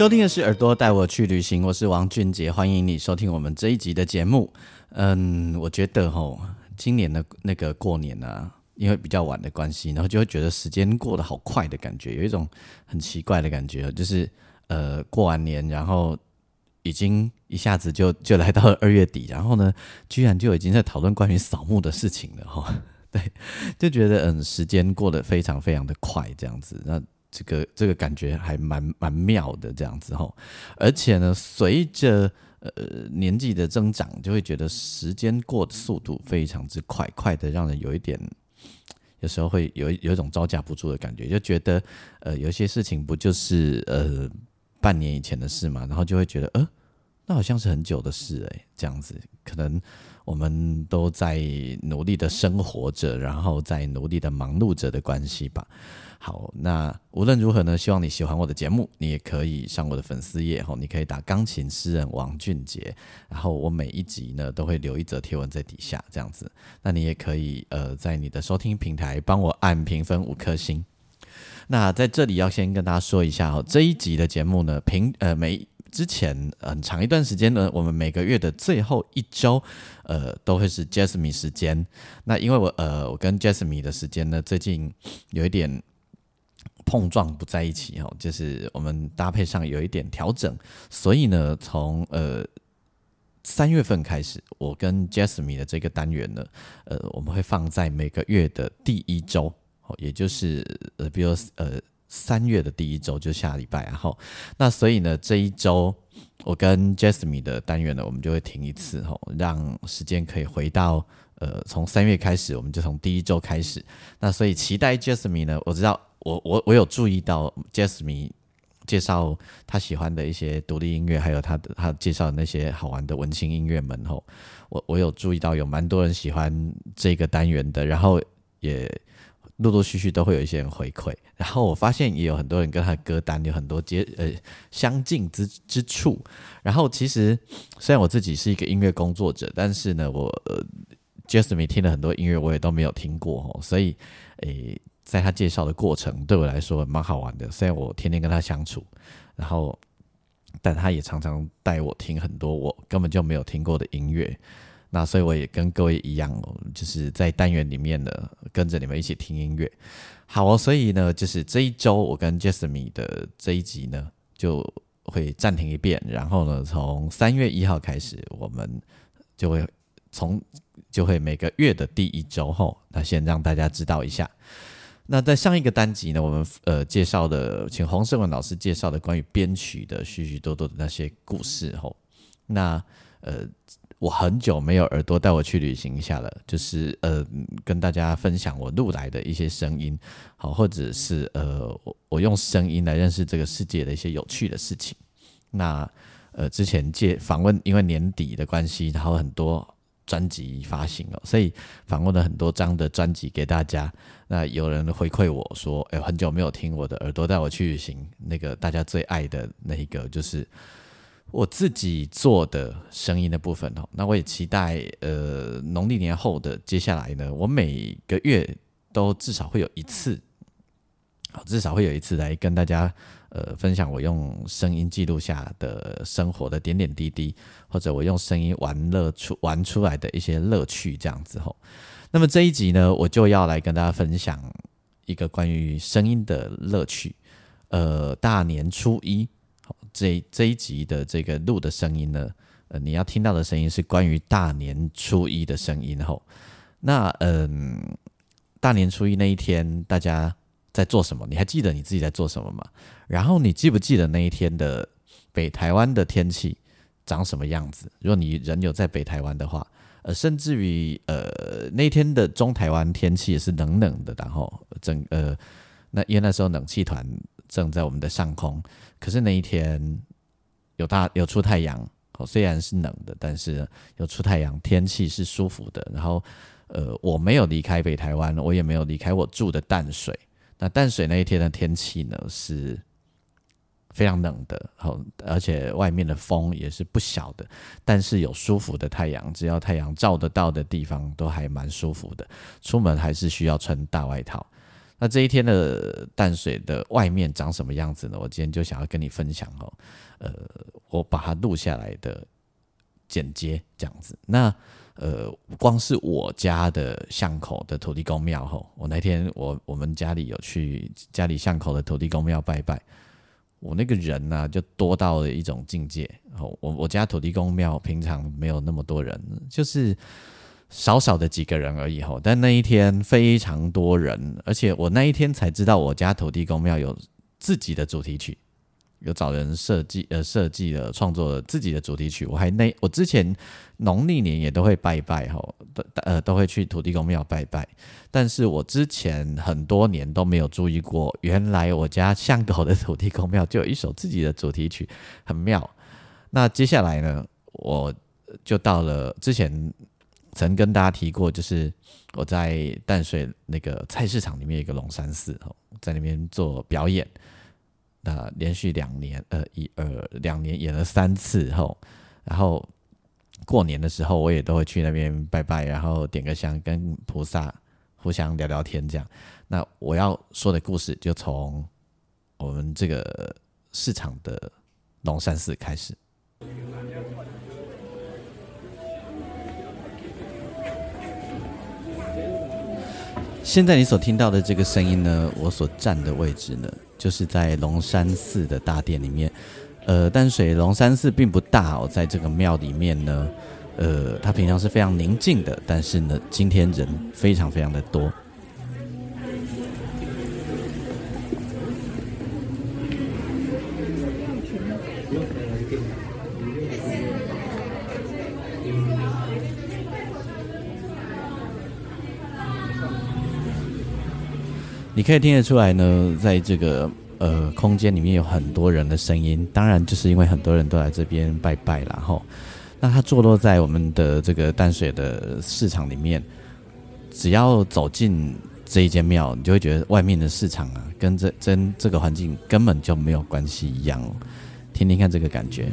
收听的是耳朵带我去旅行，我是王俊杰，欢迎你收听我们这一集的节目。嗯，我觉得吼，今年的那个过年呢，因为比较晚的关系，然后就会觉得时间过得好快的感觉，有一种很奇怪的感觉，就是呃，过完年，然后已经一下子就就来到了二月底，然后呢，居然就已经在讨论关于扫墓的事情了哈。对，就觉得嗯，时间过得非常非常的快，这样子那。这个这个感觉还蛮蛮妙的这样子吼，而且呢，随着呃年纪的增长，就会觉得时间过的速度非常之快，快的让人有一点，有时候会有有一种招架不住的感觉，就觉得呃有些事情不就是呃半年以前的事嘛，然后就会觉得呃那好像是很久的事诶，这样子可能我们都在努力的生活着，然后在努力的忙碌着的关系吧。好，那无论如何呢，希望你喜欢我的节目，你也可以上我的粉丝页吼，你可以打钢琴诗人王俊杰，然后我每一集呢都会留一则贴文在底下这样子，那你也可以呃在你的收听平台帮我按评分五颗星。那在这里要先跟大家说一下哦，这一集的节目呢平呃每之前很长一段时间呢，我们每个月的最后一周呃都会是 Jasmine 时间，那因为我呃我跟 Jasmine 的时间呢最近有一点。碰撞不在一起哦，就是我们搭配上有一点调整，所以呢，从呃三月份开始，我跟 Jasmine 的这个单元呢，呃，我们会放在每个月的第一周，哦也就是呃，比如呃三月的第一周就下礼拜，然后那所以呢，这一周我跟 Jasmine 的单元呢，我们就会停一次哦，让时间可以回到呃从三月开始，我们就从第一周开始，那所以期待 Jasmine 呢，我知道。我我我有注意到 Jasmine 介绍他喜欢的一些独立音乐，还有他的他介绍的那些好玩的文青音乐们吼，我我有注意到有蛮多人喜欢这个单元的，然后也陆陆续续都会有一些人回馈，然后我发现也有很多人跟他歌单有很多接呃相近之之处，然后其实虽然我自己是一个音乐工作者，但是呢，我呃 Jasmine 听了很多音乐我也都没有听过吼，所以诶。在他介绍的过程，对我来说蛮好玩的。虽然我天天跟他相处，然后，但他也常常带我听很多我根本就没有听过的音乐。那所以我也跟各位一样，就是在单元里面呢，跟着你们一起听音乐。好哦，所以呢，就是这一周我跟 Jasmine 的这一集呢，就会暂停一遍。然后呢，从三月一号开始，我们就会从就会每个月的第一周后，那先让大家知道一下。那在上一个单集呢，我们呃介绍的，请黄胜文老师介绍的关于编曲的许许多多的那些故事吼。那呃，我很久没有耳朵带我去旅行一下了，就是呃跟大家分享我录来的一些声音，好，或者是呃我我用声音来认识这个世界的一些有趣的事情。那呃之前借访问，因为年底的关系，然后很多。专辑发行了，所以访问了很多张的专辑给大家。那有人回馈我说：“哎，很久没有听我的耳朵带我去旅行，那个大家最爱的那一个就是我自己做的声音的部分哦。”那我也期待呃农历年后的接下来呢，我每个月都至少会有一次，好，至少会有一次来跟大家。呃，分享我用声音记录下的生活的点点滴滴，或者我用声音玩乐出玩出来的一些乐趣，这样子吼。那么这一集呢，我就要来跟大家分享一个关于声音的乐趣。呃，大年初一，这这一集的这个录的声音呢，呃，你要听到的声音是关于大年初一的声音吼。那嗯，大年初一那一天，大家。在做什么？你还记得你自己在做什么吗？然后你记不记得那一天的北台湾的天气长什么样子？如果你人有在北台湾的话，呃，甚至于呃那天的中台湾天气也是冷冷的，然后整呃那因为那时候冷气团正在我们的上空，可是那一天有大有出太阳，虽然是冷的，但是有出太阳，天气是舒服的。然后，呃，我没有离开北台湾，我也没有离开我住的淡水。那淡水那一天的天气呢是非常冷的，好，而且外面的风也是不小的，但是有舒服的太阳，只要太阳照得到的地方都还蛮舒服的。出门还是需要穿大外套。那这一天的淡水的外面长什么样子呢？我今天就想要跟你分享哦。呃，我把它录下来的剪接这样子。那呃，光是我家的巷口的土地公庙吼，我那天我我们家里有去家里巷口的土地公庙拜拜，我那个人呢就多到了一种境界。哦，我我家土地公庙平常没有那么多人，就是。少少的几个人而已吼，但那一天非常多人，而且我那一天才知道我家土地公庙有自己的主题曲，有找人设计呃设计了创作了自己的主题曲。我还那我之前农历年也都会拜拜吼，都呃都会去土地公庙拜拜，但是我之前很多年都没有注意过，原来我家巷口的土地公庙就有一首自己的主题曲，很妙。那接下来呢，我就到了之前。曾跟大家提过，就是我在淡水那个菜市场里面一个龙山寺哦，在那边做表演，那连续两年，呃，一二两年演了三次后，然后过年的时候我也都会去那边拜拜，然后点个香，跟菩萨互相聊聊天这样。那我要说的故事就从我们这个市场的龙山寺开始。现在你所听到的这个声音呢，我所站的位置呢，就是在龙山寺的大殿里面。呃，淡水龙山寺并不大哦，在这个庙里面呢，呃，它平常是非常宁静的，但是呢，今天人非常非常的多。你可以听得出来呢，在这个呃空间里面有很多人的声音，当然就是因为很多人都来这边拜拜然后那它坐落在我们的这个淡水的市场里面，只要走进这一间庙，你就会觉得外面的市场啊，跟这真这个环境根本就没有关系一样。听听看这个感觉。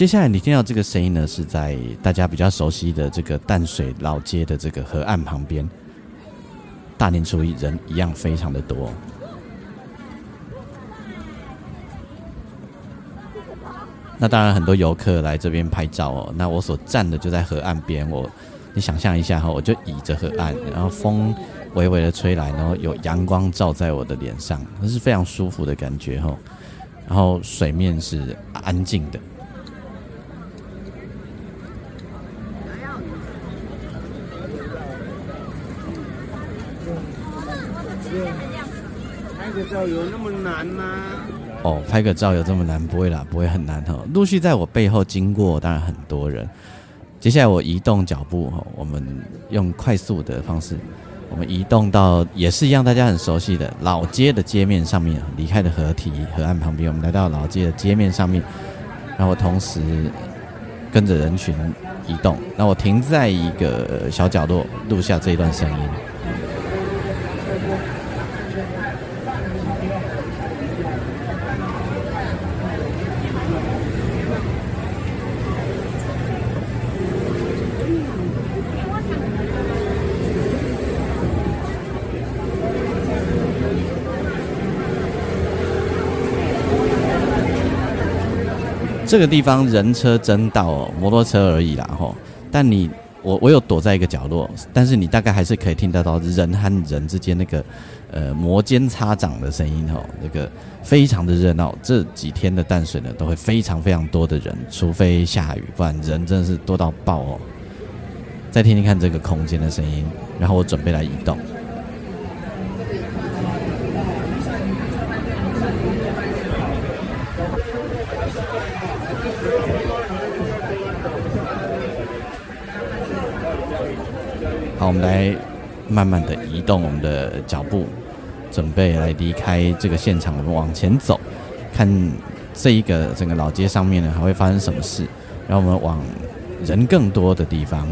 接下来你听到这个声音呢，是在大家比较熟悉的这个淡水老街的这个河岸旁边。大年初一人一样非常的多。那当然很多游客来这边拍照哦。那我所站的就在河岸边，我你想象一下哈，我就倚着河岸，然后风微微的吹来，然后有阳光照在我的脸上，那是非常舒服的感觉哈。然后水面是安静的。有那么难吗？哦，拍个照有这么难？不会啦，不会很难哈。陆续在我背后经过，当然很多人。接下来我移动脚步哈，我们用快速的方式，我们移动到也是一样，大家很熟悉的老街的街面上面。离开的河堤河岸旁边，我们来到老街的街面上面，然后同时跟着人群移动。那我停在一个小角落，录下这一段声音。这个地方人车争道，摩托车而已啦吼。但你我我有躲在一个角落，但是你大概还是可以听得到人和人之间那个呃摩肩擦掌的声音哦，那个非常的热闹。这几天的淡水呢，都会非常非常多的人，除非下雨，不然人真的是多到爆哦。再听听看这个空间的声音，然后我准备来移动。好，我们来慢慢的移动我们的脚步，准备来离开这个现场。我们往前走，看这一个整个老街上面呢还会发生什么事。然后我们往人更多的地方，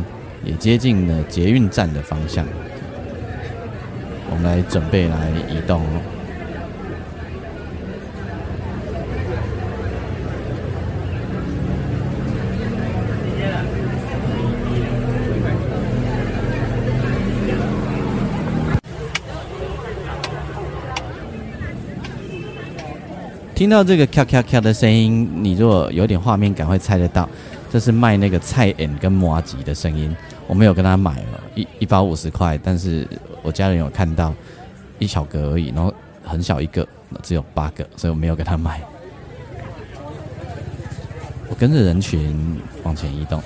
也接近了捷运站的方向。我们来准备来移动。听到这个咔咔咔的声音，你如果有点画面感，会猜得到，这是卖那个菜饴跟麻吉的声音。我没有跟他买了，一一包五十块，但是我家人有看到一小格而已，然后很小一个，只有八个，所以我没有跟他买。我跟着人群往前移动。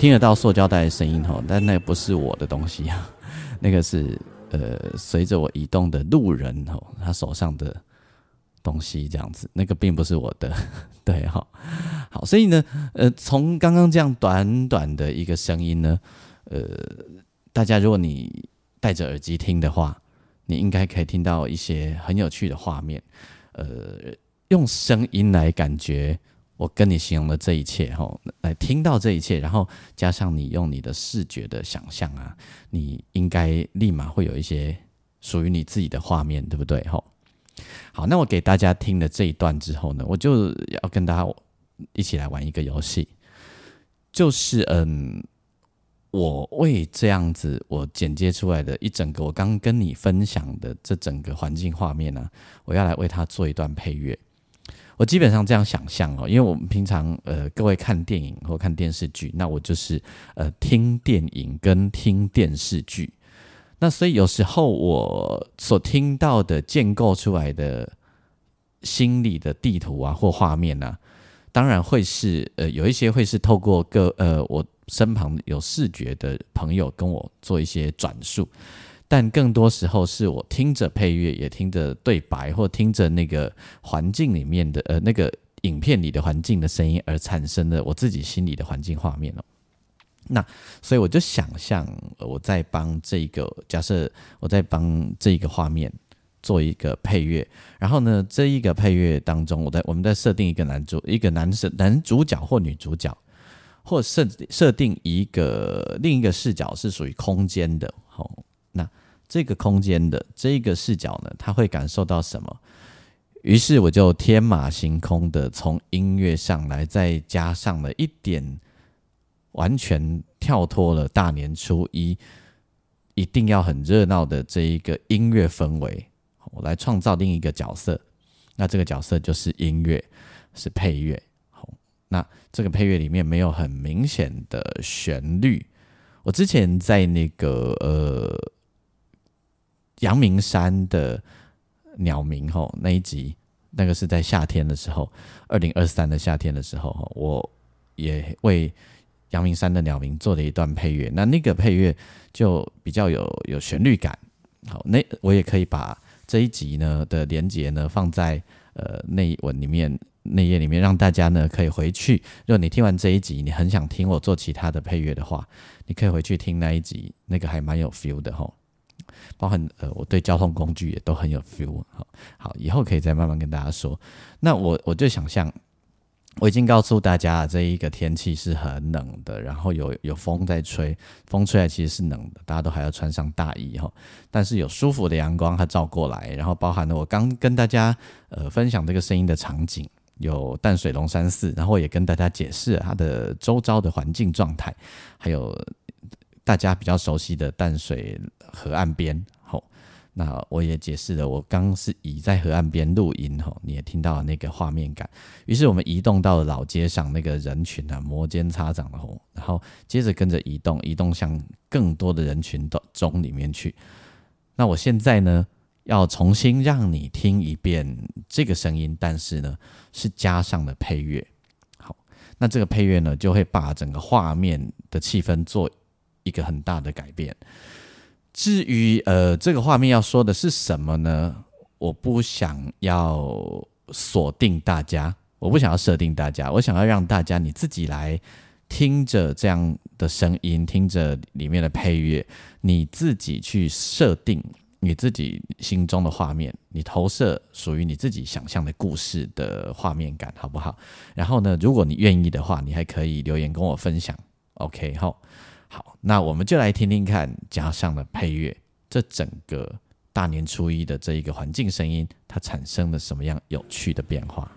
听得到塑胶袋的声音吼，但那不是我的东西啊，那个是呃随着我移动的路人吼，他手上的东西这样子，那个并不是我的，对哈，好，所以呢，呃，从刚刚这样短短的一个声音呢，呃，大家如果你戴着耳机听的话，你应该可以听到一些很有趣的画面，呃，用声音来感觉。我跟你形容的这一切，吼，来听到这一切，然后加上你用你的视觉的想象啊，你应该立马会有一些属于你自己的画面，对不对？吼，好，那我给大家听了这一段之后呢，我就要跟大家一起来玩一个游戏，就是嗯，我为这样子我剪接出来的一整个我刚跟你分享的这整个环境画面呢，我要来为它做一段配乐。我基本上这样想象哦，因为我们平常呃，各位看电影或看电视剧，那我就是呃听电影跟听电视剧，那所以有时候我所听到的建构出来的心理的地图啊或画面呢，当然会是呃有一些会是透过各呃我身旁有视觉的朋友跟我做一些转述。但更多时候是我听着配乐，也听着对白，或听着那个环境里面的呃那个影片里的环境的声音，而产生的我自己心里的环境画面哦。那所以我就想象我在帮这个假设我在帮这一个画面做一个配乐，然后呢，这一个配乐当中，我在我们在设定一个男主一个男生男主角或女主角，或设设定一个另一个视角是属于空间的，好。那这个空间的这个视角呢，他会感受到什么？于是我就天马行空的从音乐上来，再加上了一点完全跳脱了大年初一一定要很热闹的这一个音乐氛围，我来创造另一个角色。那这个角色就是音乐，是配乐。好，那这个配乐里面没有很明显的旋律。我之前在那个呃。阳明山的鸟鸣吼那一集，那个是在夏天的时候，二零二三的夏天的时候，我也为阳明山的鸟鸣做了一段配乐。那那个配乐就比较有有旋律感。好，那我也可以把这一集呢的连接呢放在呃内文里面内页里面，让大家呢可以回去。如果你听完这一集，你很想听我做其他的配乐的话，你可以回去听那一集，那个还蛮有 feel 的吼。包含呃，我对交通工具也都很有 feel 好，好，以后可以再慢慢跟大家说。那我我就想象，我已经告诉大家，这一个天气是很冷的，然后有有风在吹，风吹来其实是冷的，大家都还要穿上大衣哈。但是有舒服的阳光它照过来，然后包含了我刚跟大家呃分享这个声音的场景，有淡水龙山寺，然后也跟大家解释它的周遭的环境状态，还有大家比较熟悉的淡水河岸边。吼，那我也解释了，我刚是以在河岸边录音，吼，你也听到了那个画面感。于是我们移动到了老街上，那个人群啊摩肩擦掌的吼，然后接着跟着移动，移动向更多的人群的中里面去。那我现在呢？要重新让你听一遍这个声音，但是呢，是加上了配乐。好，那这个配乐呢，就会把整个画面的气氛做一个很大的改变。至于呃，这个画面要说的是什么呢？我不想要锁定大家，我不想要设定大家，我想要让大家你自己来听着这样的声音，听着里面的配乐，你自己去设定。你自己心中的画面，你投射属于你自己想象的故事的画面感，好不好？然后呢，如果你愿意的话，你还可以留言跟我分享。OK，好，好，那我们就来听听看，加上了配乐，这整个大年初一的这一个环境声音，它产生了什么样有趣的变化？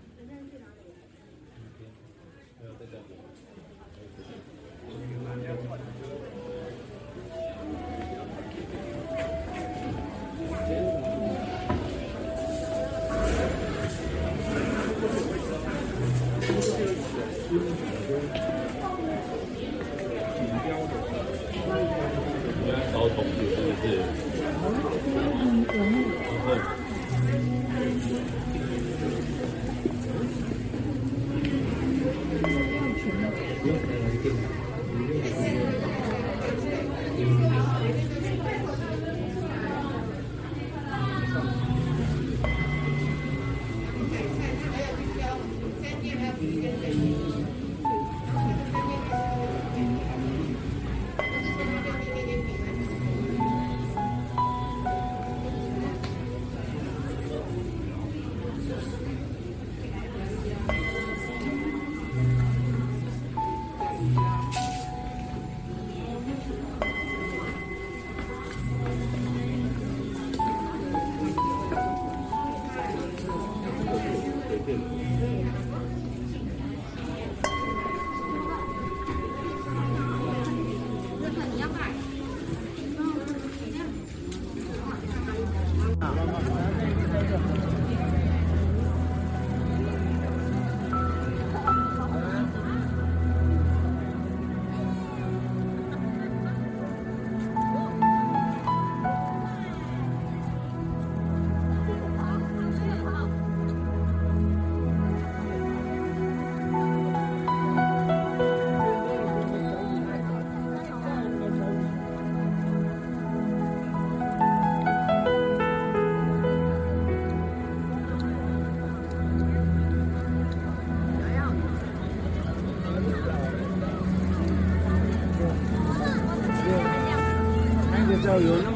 有那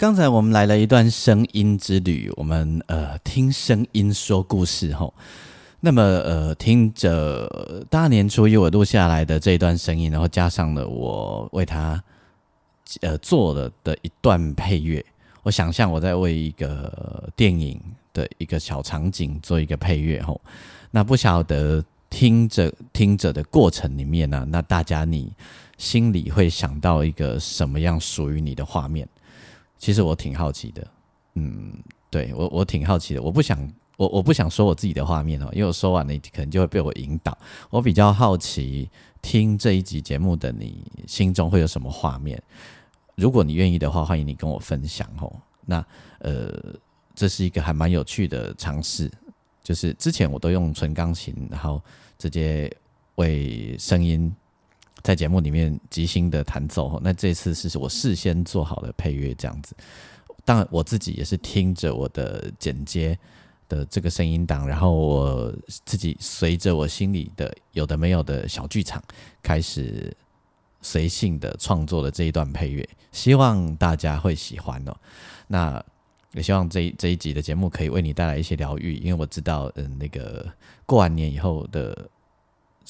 刚才我们来了一段声音之旅，我们呃听声音说故事吼。那么呃听着大年初一我录下来的这一段声音，然后加上了我为他呃做了的一段配乐，我想象我在为一个电影的一个小场景做一个配乐吼。那不晓得听着听着的过程里面呢，那大家你心里会想到一个什么样属于你的画面？其实我挺好奇的，嗯，对我我挺好奇的，我不想我我不想说我自己的画面哦，因为我说完了可能就会被我引导。我比较好奇听这一集节目的你心中会有什么画面？如果你愿意的话，欢迎你跟我分享哦。那呃，这是一个还蛮有趣的尝试，就是之前我都用纯钢琴，然后直接为声音。在节目里面即兴的弹奏，那这次是我事先做好的配乐，这样子。当然，我自己也是听着我的剪接的这个声音档，然后我自己随着我心里的有的没有的小剧场，开始随性的创作了这一段配乐，希望大家会喜欢哦。那也希望这这一集的节目可以为你带来一些疗愈，因为我知道，嗯，那个过完年以后的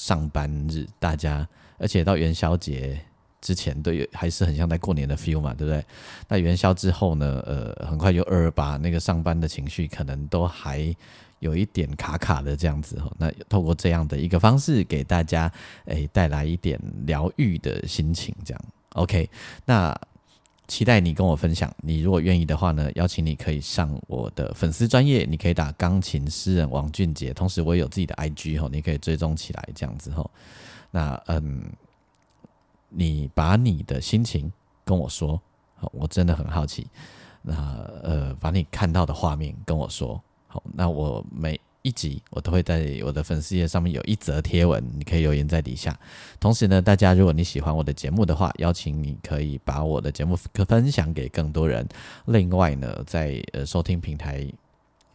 上班日，大家。而且到元宵节之前都有，还是很像在过年的 feel 嘛，对不对？那元宵之后呢？呃，很快就二二八，那个上班的情绪可能都还有一点卡卡的这样子哈。那透过这样的一个方式，给大家诶带来一点疗愈的心情，这样 OK。那期待你跟我分享，你如果愿意的话呢，邀请你可以上我的粉丝专业，你可以打钢琴诗人王俊杰，同时我也有自己的 IG 哈，你可以追踪起来这样子哈。那嗯，你把你的心情跟我说，好我真的很好奇。那呃，把你看到的画面跟我说。好，那我每一集我都会在我的粉丝页上面有一则贴文，你可以留言在底下。同时呢，大家如果你喜欢我的节目的话，邀请你可以把我的节目分享给更多人。另外呢，在呃收听平台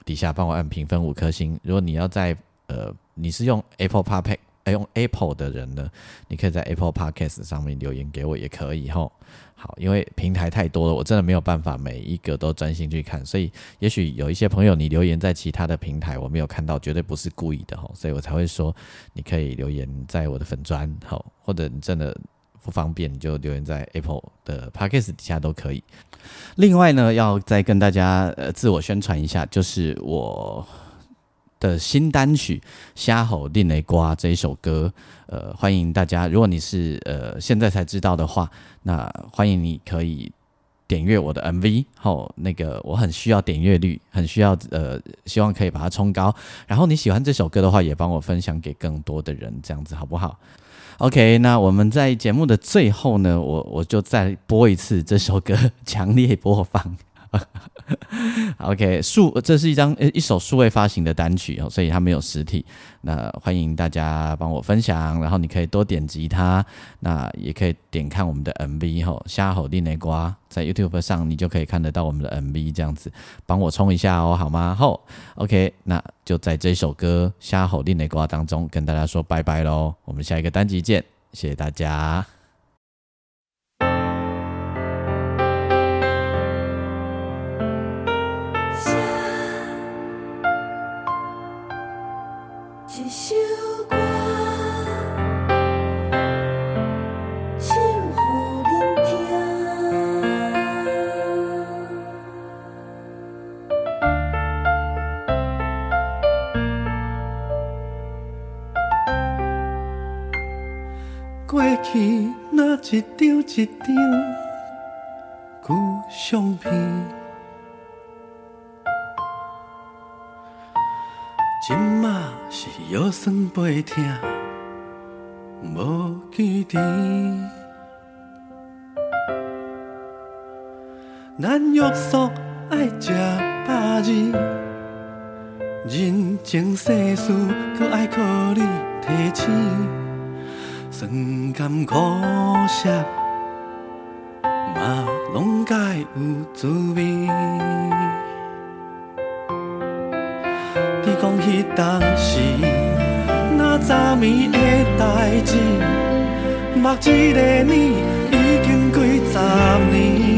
底下帮我按评分五颗星。如果你要在呃你是用 Apple p a p 用 Apple 的人呢，你可以在 Apple Podcast 上面留言给我也可以吼。好，因为平台太多了，我真的没有办法每一个都专心去看，所以也许有一些朋友你留言在其他的平台，我没有看到，绝对不是故意的吼，所以我才会说你可以留言在我的粉砖吼，或者你真的不方便，你就留言在 Apple 的 Podcast 底下都可以。另外呢，要再跟大家呃自我宣传一下，就是我。的新单曲《虾吼令雷瓜》这一首歌，呃，欢迎大家。如果你是呃现在才知道的话，那欢迎你可以点阅我的 MV。吼那个我很需要点阅率，很需要呃，希望可以把它冲高。然后你喜欢这首歌的话，也帮我分享给更多的人，这样子好不好？OK，那我们在节目的最后呢，我我就再播一次这首歌，强烈播放。OK，数这是一张呃一首数位发行的单曲哦，所以它没有实体。那欢迎大家帮我分享，然后你可以多点击它，那也可以点看我们的 MV 吼，虾吼地内瓜在 YouTube 上你就可以看得到我们的 MV，这样子帮我冲一下哦，好吗？后 OK，那就在这首歌虾吼地内瓜当中跟大家说拜拜喽，我们下一个单集见，谢谢大家。是药酸八痛，无记仇。咱约束爱食饱字，人情世事搁爱靠你提醒，酸甘苦涩嘛拢该有滋味。迄当时，那昨暝的代志，目一个年已经几十年。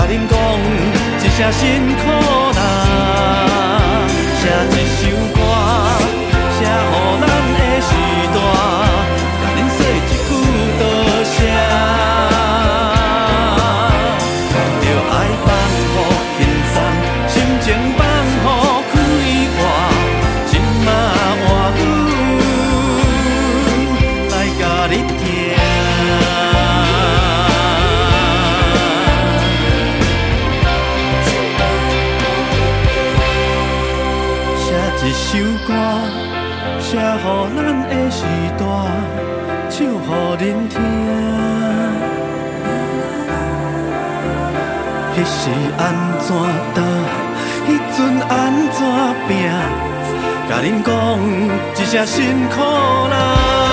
甲恁讲一声辛苦啦，写一首歌。是按怎渡，那阵按怎拼？甲恁讲一声，辛苦啦。